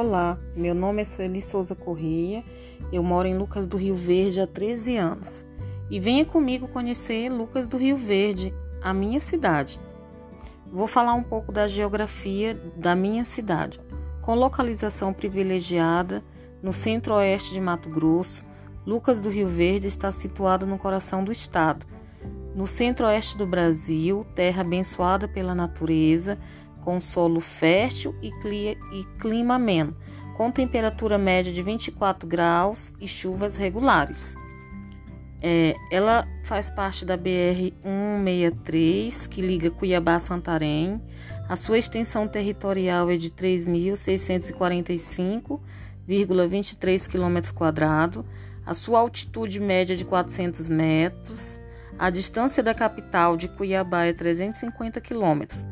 Olá, meu nome é Sueli Souza Correia, eu moro em Lucas do Rio Verde há 13 anos e venha comigo conhecer Lucas do Rio Verde, a minha cidade. Vou falar um pouco da geografia da minha cidade. Com localização privilegiada no centro-oeste de Mato Grosso, Lucas do Rio Verde está situado no coração do estado. No centro-oeste do Brasil, terra abençoada pela natureza, com solo fértil e clima ameno, com temperatura média de 24 graus e chuvas regulares. É, ela faz parte da BR-163, que liga Cuiabá a Santarém. A sua extensão territorial é de 3.645,23 km. A sua altitude média é de 400 metros. A distância da capital de Cuiabá é 350 quilômetros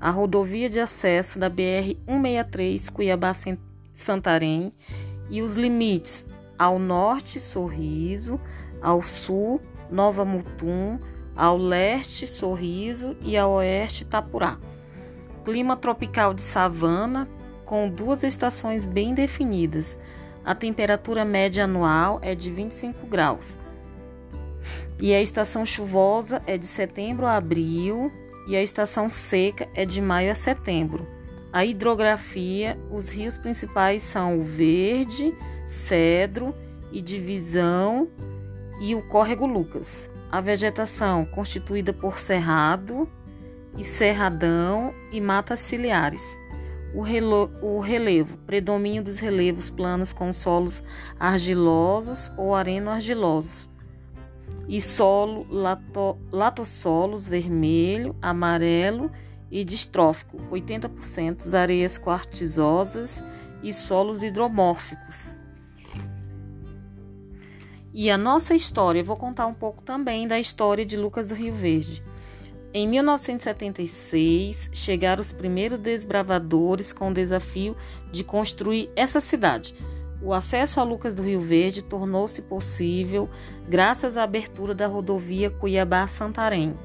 a rodovia de acesso da BR-163 Cuiabá-Santarém e os limites ao norte Sorriso, ao sul Nova Mutum, ao leste Sorriso e ao oeste Tapurá. Clima tropical de savana com duas estações bem definidas. A temperatura média anual é de 25 graus. E a estação chuvosa é de setembro a abril e a estação seca é de maio a setembro. A hidrografia, os rios principais são o Verde, Cedro e Divisão e o Córrego Lucas. A vegetação constituída por cerrado e cerradão e matas ciliares. O, relo, o relevo, predomínio dos relevos planos com solos argilosos ou areno-argilosos e solo lato, latossolos vermelho, amarelo e distrófico, 80% areias quartzosas e solos hidromórficos. E a nossa história, vou contar um pouco também da história de Lucas do Rio Verde. Em 1976, chegaram os primeiros desbravadores com o desafio de construir essa cidade, o acesso a Lucas do Rio Verde tornou-se possível graças à abertura da rodovia Cuiabá-Santarém,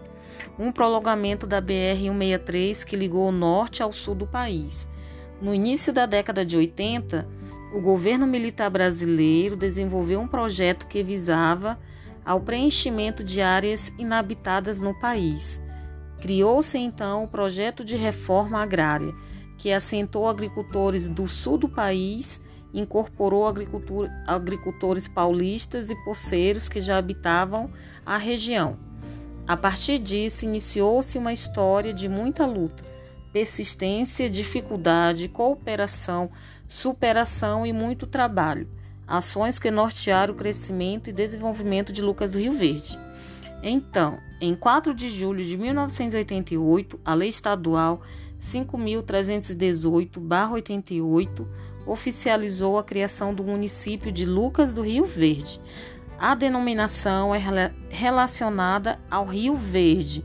um prolongamento da BR-163 que ligou o norte ao sul do país. No início da década de 80, o governo militar brasileiro desenvolveu um projeto que visava ao preenchimento de áreas inabitadas no país. Criou-se então o projeto de reforma agrária, que assentou agricultores do sul do país incorporou agricultores paulistas e poceiros que já habitavam a região. A partir disso, iniciou-se uma história de muita luta, persistência, dificuldade, cooperação, superação e muito trabalho. Ações que nortearam o crescimento e desenvolvimento de Lucas do Rio Verde. Então, em 4 de julho de 1988, a Lei Estadual 5.318-88 oficializou a criação do município de Lucas do Rio Verde. A denominação é relacionada ao Rio Verde,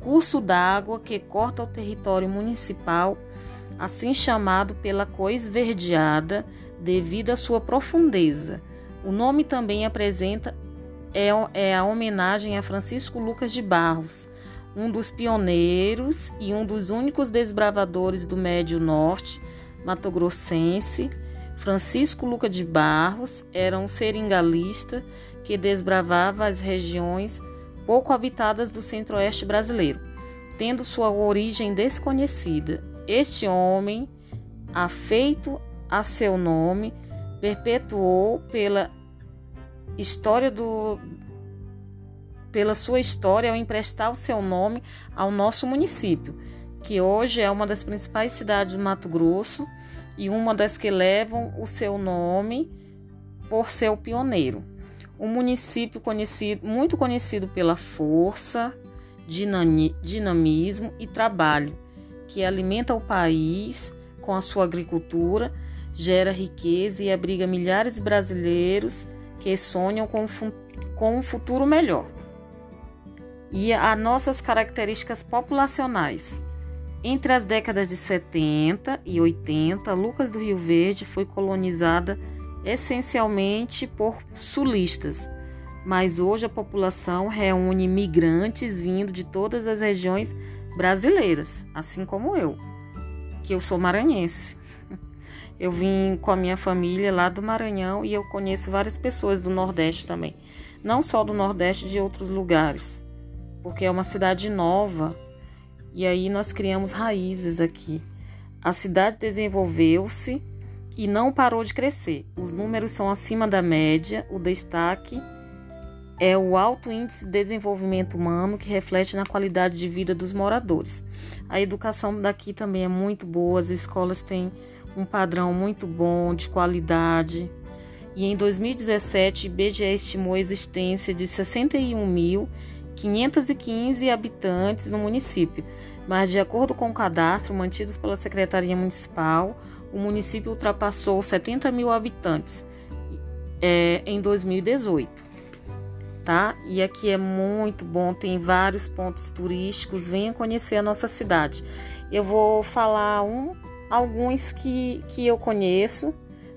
curso d'água que corta o território municipal, assim chamado pela cois verdeada devido à sua profundeza. O nome também apresenta é, é a homenagem a Francisco Lucas de Barros, um dos pioneiros e um dos únicos desbravadores do Médio Norte matogrossense, Francisco Luca de Barros era um seringalista que desbravava as regiões pouco habitadas do centro-oeste brasileiro, tendo sua origem desconhecida. Este homem, afeito a seu nome, perpetuou pela história do pela sua história ao emprestar o seu nome ao nosso município que hoje é uma das principais cidades do Mato Grosso e uma das que levam o seu nome por ser o pioneiro. Um município conhecido, muito conhecido pela força, dinamismo e trabalho, que alimenta o país com a sua agricultura, gera riqueza e abriga milhares de brasileiros que sonham com, com um futuro melhor. E as nossas características populacionais. Entre as décadas de 70 e 80, Lucas do Rio Verde foi colonizada essencialmente por sulistas, mas hoje a população reúne migrantes vindo de todas as regiões brasileiras, assim como eu, que eu sou maranhense. Eu vim com a minha família lá do Maranhão e eu conheço várias pessoas do Nordeste também. Não só do Nordeste, de outros lugares. Porque é uma cidade nova e aí nós criamos raízes aqui. A cidade desenvolveu-se e não parou de crescer. Os números são acima da média. O destaque é o alto índice de desenvolvimento humano que reflete na qualidade de vida dos moradores. A educação daqui também é muito boa, as escolas têm um padrão muito bom, de qualidade. E em 2017, IBGE estimou a existência de 61.515 habitantes no município, mas de acordo com o cadastro mantido pela Secretaria Municipal, o município ultrapassou 70 mil habitantes é, em 2018. Tá? E aqui é muito bom, tem vários pontos turísticos. Venha conhecer a nossa cidade. Eu vou falar um alguns que, que eu conheço,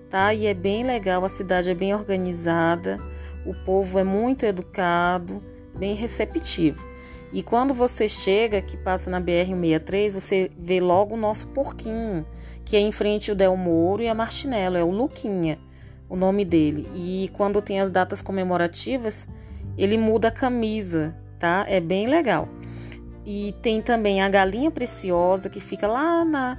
tá? E é bem legal, a cidade é bem organizada, o povo é muito educado, bem receptivo. E quando você chega, que passa na BR-163, você vê logo o nosso porquinho, que é em frente ao Del Moro e a Martinello, é o Luquinha, o nome dele. E quando tem as datas comemorativas, ele muda a camisa, tá? É bem legal. E tem também a galinha preciosa que fica lá na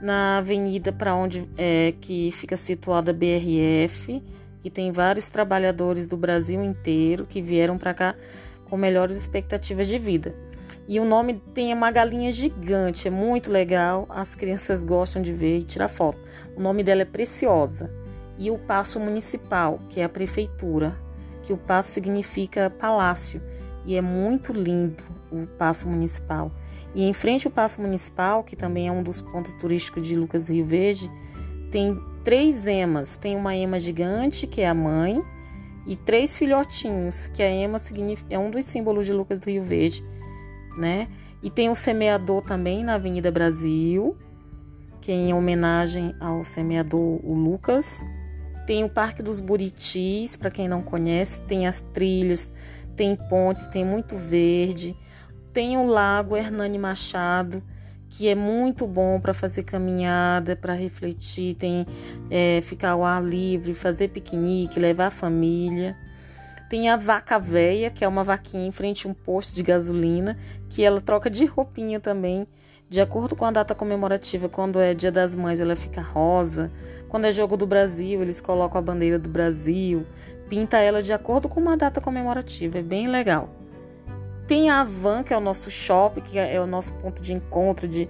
na avenida para onde é, que fica situada a BRF, que tem vários trabalhadores do Brasil inteiro que vieram para cá com melhores expectativas de vida. E o nome tem uma galinha gigante, é muito legal, as crianças gostam de ver e tirar foto. O nome dela é Preciosa. E o Paço Municipal, que é a prefeitura, que o paço significa palácio, e é muito lindo o Paço Municipal. E em frente ao Paço Municipal, que também é um dos pontos turísticos de Lucas Rio Verde, tem três emas. Tem uma ema gigante, que é a mãe, e três filhotinhos, que a ema é um dos símbolos de Lucas do Rio Verde, né? E tem o semeador também na Avenida Brasil, que é em homenagem ao semeador o Lucas. Tem o Parque dos Buritis, para quem não conhece, tem as trilhas, tem pontes, tem muito verde. Tem o Lago Hernani Machado, que é muito bom para fazer caminhada, para refletir, tem é, ficar ao ar livre, fazer piquenique, levar a família. Tem a vaca véia, que é uma vaquinha em frente a um posto de gasolina, que ela troca de roupinha também, de acordo com a data comemorativa. Quando é Dia das Mães, ela fica rosa. Quando é Jogo do Brasil, eles colocam a bandeira do Brasil. Pinta ela de acordo com uma data comemorativa. É bem legal. Tem a Van, que é o nosso shopping, que é o nosso ponto de encontro de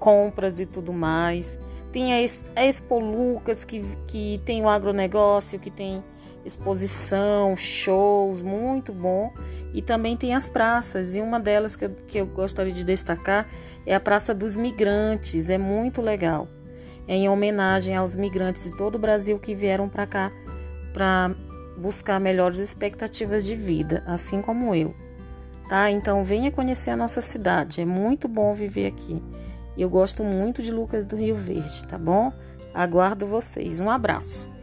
compras e tudo mais. Tem a Expo Lucas, que, que tem o agronegócio, que tem exposição, shows, muito bom. E também tem as praças, e uma delas que eu, que eu gostaria de destacar é a Praça dos Migrantes, é muito legal. É em homenagem aos migrantes de todo o Brasil que vieram para cá para buscar melhores expectativas de vida, assim como eu tá? Então venha conhecer a nossa cidade, é muito bom viver aqui. Eu gosto muito de Lucas do Rio Verde, tá bom? Aguardo vocês. Um abraço.